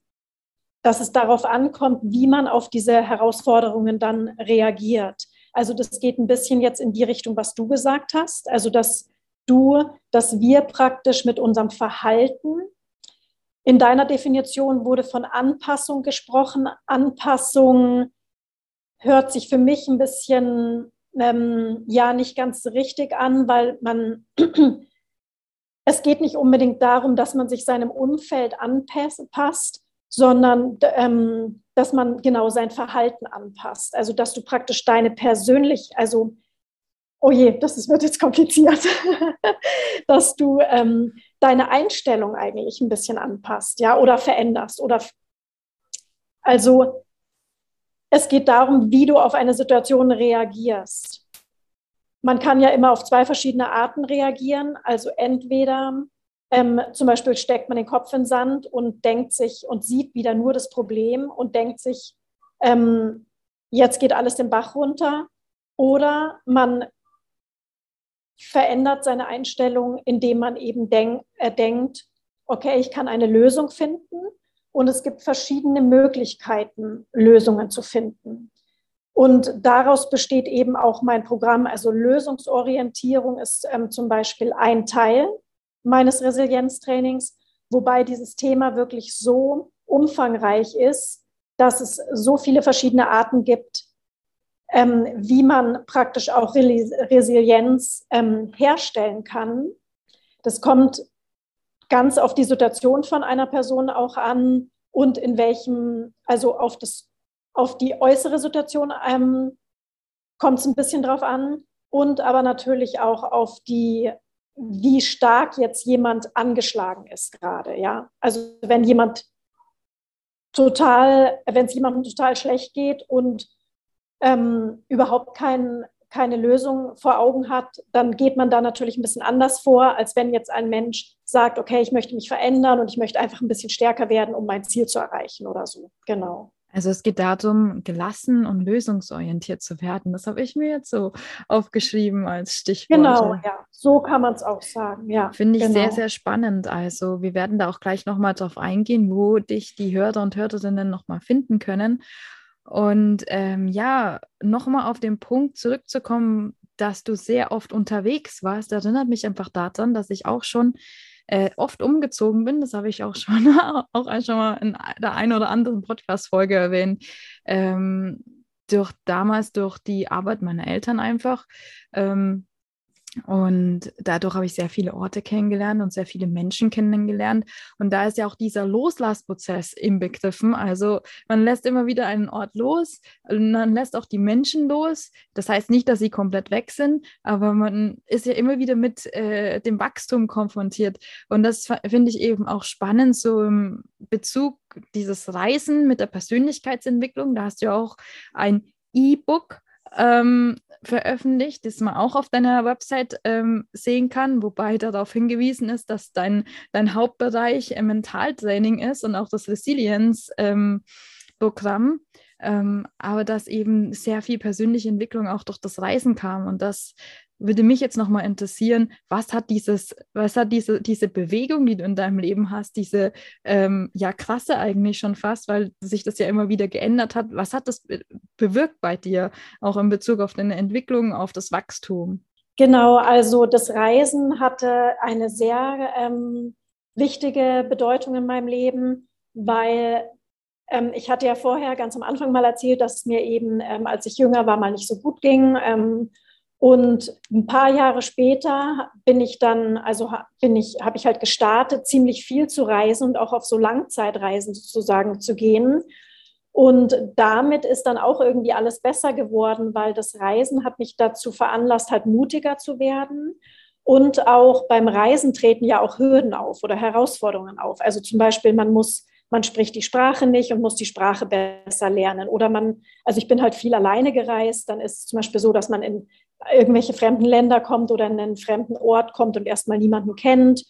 dass es darauf ankommt, wie man auf diese Herausforderungen dann reagiert. Also das geht ein bisschen jetzt in die Richtung, was du gesagt hast. Also dass du, dass wir praktisch mit unserem Verhalten, in deiner Definition wurde von Anpassung gesprochen. Anpassung hört sich für mich ein bisschen ähm, ja nicht ganz richtig an, weil man es geht nicht unbedingt darum, dass man sich seinem Umfeld anpasst, sondern ähm, dass man genau sein Verhalten anpasst. Also dass du praktisch deine persönlich, also oh je, das ist, wird jetzt kompliziert, dass du ähm, deine Einstellung eigentlich ein bisschen anpasst, ja, oder veränderst. Oder also es geht darum, wie du auf eine Situation reagierst. Man kann ja immer auf zwei verschiedene Arten reagieren. Also entweder ähm, zum Beispiel steckt man den Kopf in den Sand und denkt sich und sieht wieder nur das Problem und denkt sich, ähm, jetzt geht alles den Bach runter. Oder man verändert seine Einstellung, indem man eben denk, äh, denkt, okay, ich kann eine Lösung finden und es gibt verschiedene Möglichkeiten, Lösungen zu finden. Und daraus besteht eben auch mein Programm. Also Lösungsorientierung ist ähm, zum Beispiel ein Teil meines Resilienztrainings, wobei dieses Thema wirklich so umfangreich ist, dass es so viele verschiedene Arten gibt, ähm, wie man praktisch auch Resilienz ähm, herstellen kann. Das kommt ganz auf die Situation von einer Person auch an und in welchem, also auf das auf die äußere Situation ähm, kommt es ein bisschen drauf an und aber natürlich auch auf die, wie stark jetzt jemand angeschlagen ist gerade. Ja, also wenn jemand total, wenn es jemandem total schlecht geht und ähm, überhaupt kein, keine Lösung vor Augen hat, dann geht man da natürlich ein bisschen anders vor, als wenn jetzt ein Mensch sagt, okay, ich möchte mich verändern und ich möchte einfach ein bisschen stärker werden, um mein Ziel zu erreichen oder so. Genau. Also es geht darum, gelassen und lösungsorientiert zu werden. Das habe ich mir jetzt so aufgeschrieben als Stichwort. Genau, ja, so kann man es auch sagen. Ja, finde ich genau. sehr, sehr spannend. Also wir werden da auch gleich nochmal drauf eingehen, wo dich die Hörer und Hörerinnen nochmal finden können. Und ähm, ja, nochmal auf den Punkt zurückzukommen, dass du sehr oft unterwegs warst, erinnert mich einfach daran, dass ich auch schon äh, oft umgezogen bin. Das habe ich auch schon, auch schon mal in der einen oder anderen Podcast-Folge erwähnt. Ähm, durch damals durch die Arbeit meiner Eltern einfach. Ähm, und dadurch habe ich sehr viele Orte kennengelernt und sehr viele Menschen kennengelernt. Und da ist ja auch dieser Loslassprozess inbegriffen. Also man lässt immer wieder einen Ort los man lässt auch die Menschen los. Das heißt nicht, dass sie komplett weg sind, aber man ist ja immer wieder mit äh, dem Wachstum konfrontiert. Und das finde ich eben auch spannend, so im Bezug dieses Reisen mit der Persönlichkeitsentwicklung. Da hast du ja auch ein E-Book ähm, veröffentlicht, das man auch auf deiner Website ähm, sehen kann, wobei darauf hingewiesen ist, dass dein, dein Hauptbereich äh, Mentaltraining ist und auch das Resilience-Programm. Ähm, ähm, aber dass eben sehr viel persönliche Entwicklung auch durch das Reisen kam und das würde mich jetzt nochmal interessieren, was hat dieses, was hat diese, diese Bewegung, die du in deinem Leben hast, diese ähm, ja krasse eigentlich schon fast, weil sich das ja immer wieder geändert hat, was hat das bewirkt bei dir, auch in Bezug auf deine Entwicklung, auf das Wachstum? Genau, also das Reisen hatte eine sehr ähm, wichtige Bedeutung in meinem Leben, weil ich hatte ja vorher ganz am Anfang mal erzählt, dass es mir eben, ähm, als ich jünger war, mal nicht so gut ging ähm, und ein paar Jahre später bin ich dann, also bin ich, habe ich halt gestartet, ziemlich viel zu reisen und auch auf so Langzeitreisen sozusagen zu gehen. Und damit ist dann auch irgendwie alles besser geworden, weil das Reisen hat mich dazu veranlasst, halt mutiger zu werden. Und auch beim Reisen treten ja auch Hürden auf oder Herausforderungen auf. Also zum Beispiel, man muss man spricht die Sprache nicht und muss die Sprache besser lernen. Oder man, also ich bin halt viel alleine gereist, dann ist es zum Beispiel so, dass man in irgendwelche fremden Länder kommt oder in einen fremden Ort kommt und erstmal niemanden kennt.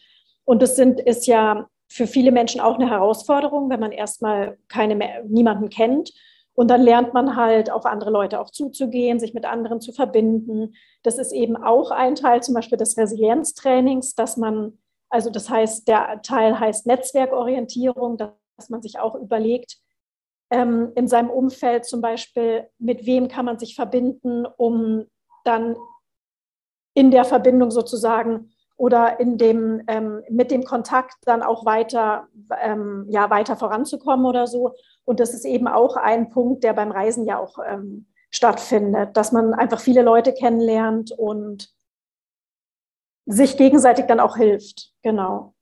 Und das sind, ist ja für viele Menschen auch eine Herausforderung, wenn man erstmal keine, niemanden kennt. Und dann lernt man halt auf andere Leute auch zuzugehen, sich mit anderen zu verbinden. Das ist eben auch ein Teil zum Beispiel des Resilienztrainings, dass man, also das heißt, der Teil heißt Netzwerkorientierung, dass man sich auch überlegt, ähm, in seinem Umfeld zum Beispiel, mit wem kann man sich verbinden, um dann in der Verbindung sozusagen oder in dem, ähm, mit dem Kontakt dann auch weiter, ähm, ja, weiter voranzukommen oder so. Und das ist eben auch ein Punkt, der beim Reisen ja auch ähm, stattfindet, dass man einfach viele Leute kennenlernt und sich gegenseitig dann auch hilft. Genau.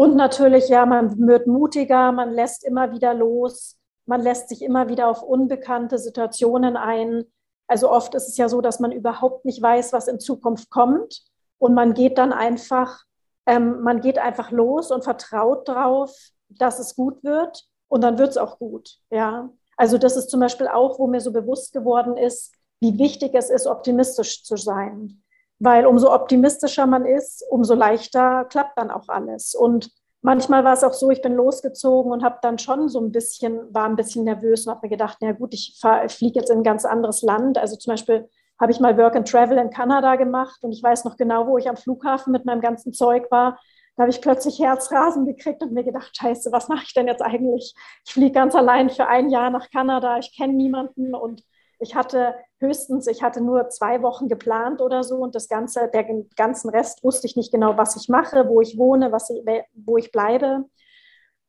Und natürlich, ja, man wird mutiger, man lässt immer wieder los, man lässt sich immer wieder auf unbekannte Situationen ein. Also oft ist es ja so, dass man überhaupt nicht weiß, was in Zukunft kommt. Und man geht dann einfach, ähm, man geht einfach los und vertraut darauf, dass es gut wird. Und dann wird es auch gut. Ja. Also das ist zum Beispiel auch, wo mir so bewusst geworden ist, wie wichtig es ist, optimistisch zu sein. Weil umso optimistischer man ist, umso leichter klappt dann auch alles. Und manchmal war es auch so, ich bin losgezogen und habe dann schon so ein bisschen, war ein bisschen nervös und habe mir gedacht, na gut, ich, ich fliege jetzt in ein ganz anderes Land. Also zum Beispiel habe ich mal Work and Travel in Kanada gemacht und ich weiß noch genau, wo ich am Flughafen mit meinem ganzen Zeug war. Da habe ich plötzlich Herzrasen gekriegt und mir gedacht, scheiße, was mache ich denn jetzt eigentlich? Ich fliege ganz allein für ein Jahr nach Kanada, ich kenne niemanden und ich hatte höchstens, ich hatte nur zwei Wochen geplant oder so und das ganze, der ganzen Rest wusste ich nicht genau, was ich mache, wo ich wohne, was ich, wo ich bleibe.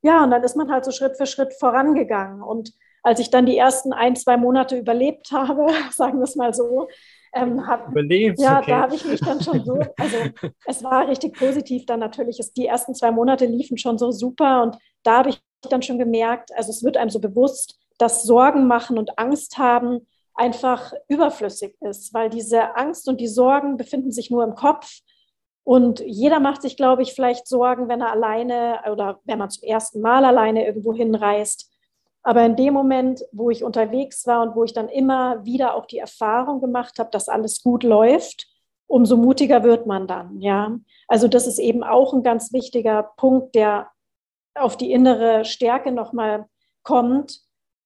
Ja, und dann ist man halt so Schritt für Schritt vorangegangen. Und als ich dann die ersten ein, zwei Monate überlebt habe, sagen wir es mal so, ähm, hab, Überlebt, ja, okay. da habe ich mich dann schon so, also es war richtig positiv dann natürlich. Es, die ersten zwei Monate liefen schon so super und da habe ich dann schon gemerkt, also es wird einem so bewusst, dass Sorgen machen und Angst haben einfach überflüssig ist, weil diese Angst und die Sorgen befinden sich nur im Kopf Und jeder macht sich, glaube ich, vielleicht Sorgen, wenn er alleine oder wenn man zum ersten Mal alleine irgendwo hinreist. Aber in dem Moment, wo ich unterwegs war und wo ich dann immer wieder auch die Erfahrung gemacht habe, dass alles gut läuft, umso mutiger wird man dann. Ja, also das ist eben auch ein ganz wichtiger Punkt, der auf die innere Stärke nochmal kommt,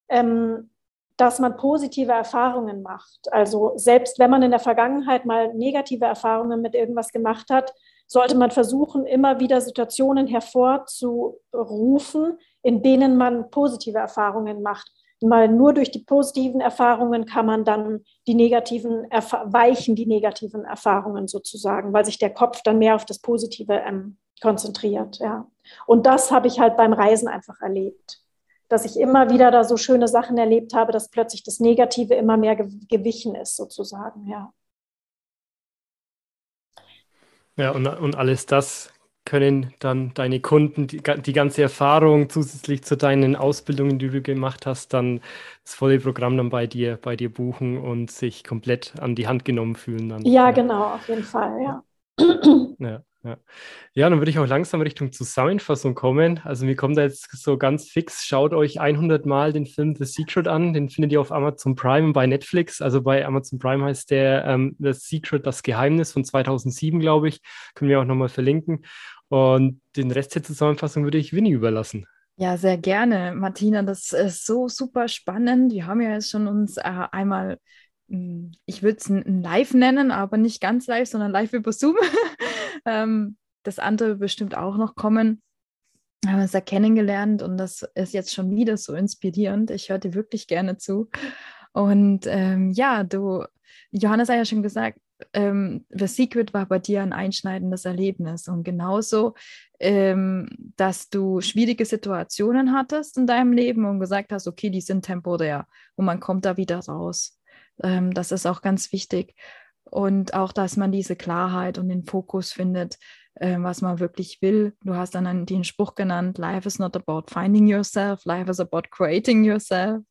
ähm, dass man positive Erfahrungen macht. Also selbst wenn man in der Vergangenheit mal negative Erfahrungen mit irgendwas gemacht hat, sollte man versuchen, immer wieder Situationen hervorzurufen, in denen man positive Erfahrungen macht. Weil nur durch die positiven Erfahrungen kann man dann die negativen, weichen die negativen Erfahrungen sozusagen, weil sich der Kopf dann mehr auf das Positive ähm, konzentriert. Ja. Und das habe ich halt beim Reisen einfach erlebt. Dass ich immer wieder da so schöne Sachen erlebt habe, dass plötzlich das Negative immer mehr gewichen ist, sozusagen, ja. Ja, und, und alles das können dann deine Kunden die, die, ganze Erfahrung zusätzlich zu deinen Ausbildungen, die du gemacht hast, dann das volle Programm dann bei dir, bei dir buchen und sich komplett an die Hand genommen fühlen dann. Ja, genau, auf jeden Fall, ja. Ja. Ja. dann würde ich auch langsam Richtung Zusammenfassung kommen. Also mir kommt da jetzt so ganz fix, schaut euch 100 Mal den Film The Secret an. Den findet ihr auf Amazon Prime und bei Netflix. Also bei Amazon Prime heißt der ähm, The Secret, das Geheimnis von 2007, glaube ich. Können wir auch nochmal verlinken. Und den Rest der Zusammenfassung würde ich Winnie überlassen. Ja, sehr gerne, Martina. Das ist so super spannend. Wir haben ja jetzt schon uns äh, einmal hm, ich würde es ein Live nennen, aber nicht ganz live, sondern live über Zoom. ähm, das andere wird bestimmt auch noch kommen. Wir haben uns da kennengelernt und das ist jetzt schon wieder so inspirierend. Ich höre dir wirklich gerne zu. Und ähm, ja, du, Johannes hat ja schon gesagt, ähm, The Secret war bei dir ein einschneidendes Erlebnis und genauso, ähm, dass du schwierige Situationen hattest in deinem Leben und gesagt hast, okay, die sind temporär und man kommt da wieder raus. Ähm, das ist auch ganz wichtig. Und auch, dass man diese Klarheit und den Fokus findet, äh, was man wirklich will. Du hast dann den Spruch genannt, Life is not about finding yourself, life is about creating yourself.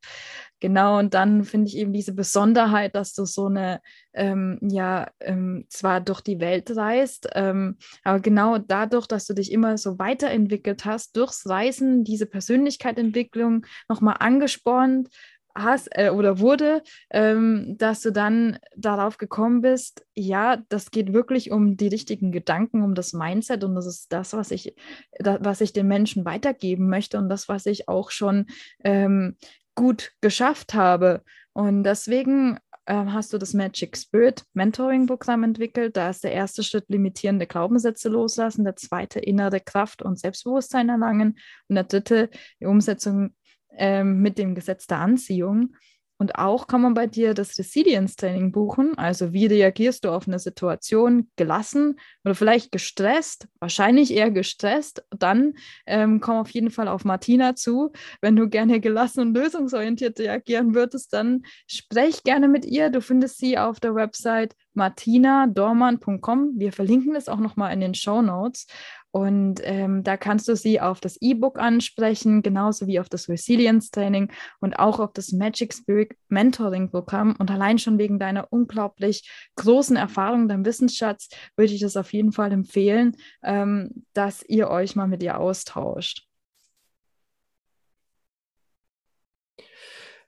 Genau, und dann finde ich eben diese Besonderheit, dass du so eine, ähm, ja, ähm, zwar durch die Welt reist, ähm, aber genau dadurch, dass du dich immer so weiterentwickelt hast, durchs Reisen, diese Persönlichkeitsentwicklung nochmal angespornt, hast äh, oder wurde, ähm, dass du dann darauf gekommen bist, ja, das geht wirklich um die richtigen Gedanken, um das Mindset und das ist das, was ich, da, was ich den Menschen weitergeben möchte und das, was ich auch schon ähm, gut geschafft habe. Und deswegen äh, hast du das Magic Spirit Mentoring Programm entwickelt. Da ist der erste Schritt limitierende Glaubenssätze loslassen, der zweite innere Kraft und Selbstbewusstsein erlangen und der dritte die Umsetzung ähm, mit dem Gesetz der Anziehung. Und auch kann man bei dir das Resilience-Training buchen. Also wie reagierst du auf eine Situation gelassen oder vielleicht gestresst, wahrscheinlich eher gestresst. Dann ähm, komm auf jeden Fall auf Martina zu. Wenn du gerne gelassen und lösungsorientiert reagieren würdest, dann sprech gerne mit ihr. Du findest sie auf der Website martinadormann.com. Wir verlinken das auch nochmal in den Show Notes. Und ähm, da kannst du sie auf das E-Book ansprechen, genauso wie auf das Resilience Training und auch auf das Magic Spirit Mentoring Programm. Und allein schon wegen deiner unglaublich großen Erfahrung, deinem Wissensschatz, würde ich das auf jeden Fall empfehlen, ähm, dass ihr euch mal mit ihr austauscht.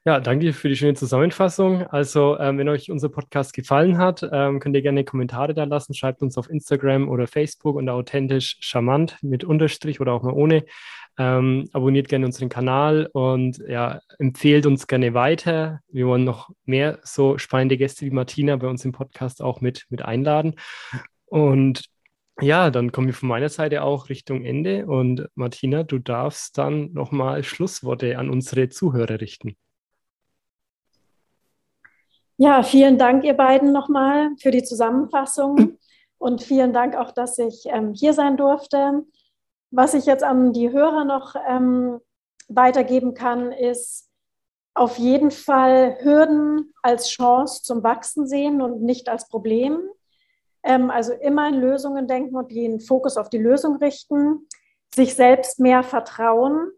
Ja, danke für die schöne Zusammenfassung. Also, ähm, wenn euch unser Podcast gefallen hat, ähm, könnt ihr gerne Kommentare da lassen. Schreibt uns auf Instagram oder Facebook unter authentisch charmant mit Unterstrich oder auch mal ohne. Ähm, abonniert gerne unseren Kanal und ja, empfehlt uns gerne weiter. Wir wollen noch mehr so spannende Gäste wie Martina bei uns im Podcast auch mit, mit einladen. Und ja, dann kommen wir von meiner Seite auch Richtung Ende. Und Martina, du darfst dann nochmal Schlussworte an unsere Zuhörer richten. Ja, vielen Dank, ihr beiden nochmal für die Zusammenfassung und vielen Dank auch, dass ich ähm, hier sein durfte. Was ich jetzt an die Hörer noch ähm, weitergeben kann, ist auf jeden Fall Hürden als Chance zum Wachsen sehen und nicht als Problem. Ähm, also immer in Lösungen denken und den Fokus auf die Lösung richten, sich selbst mehr vertrauen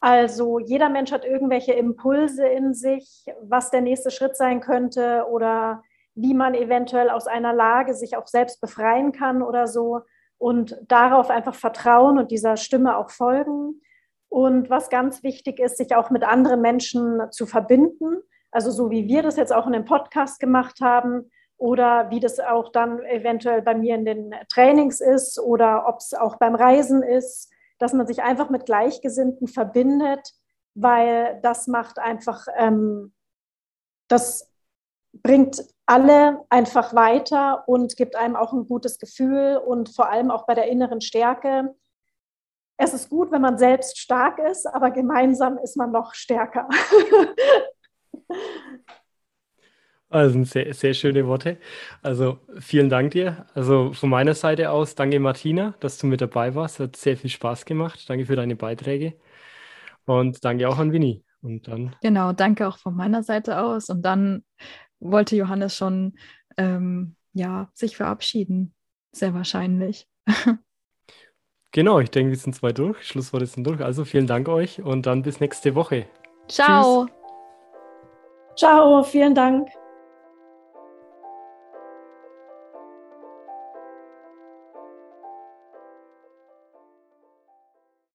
also jeder Mensch hat irgendwelche Impulse in sich, was der nächste Schritt sein könnte oder wie man eventuell aus einer Lage sich auch selbst befreien kann oder so und darauf einfach vertrauen und dieser Stimme auch folgen. Und was ganz wichtig ist, sich auch mit anderen Menschen zu verbinden. Also so wie wir das jetzt auch in dem Podcast gemacht haben oder wie das auch dann eventuell bei mir in den Trainings ist oder ob es auch beim Reisen ist, dass man sich einfach mit Gleichgesinnten verbindet, weil das macht einfach, ähm, das bringt alle einfach weiter und gibt einem auch ein gutes Gefühl und vor allem auch bei der inneren Stärke. Es ist gut, wenn man selbst stark ist, aber gemeinsam ist man noch stärker. Also sehr, sehr schöne Worte. Also vielen Dank dir. Also von meiner Seite aus, danke Martina, dass du mit dabei warst. Hat sehr viel Spaß gemacht. Danke für deine Beiträge. Und danke auch an Winnie. Und dann. Genau, danke auch von meiner Seite aus. Und dann wollte Johannes schon ähm, ja, sich verabschieden. Sehr wahrscheinlich. genau, ich denke, wir sind zwei durch. Schlussworte sind durch. Also vielen Dank euch und dann bis nächste Woche. Ciao. Tschüss. Ciao, vielen Dank.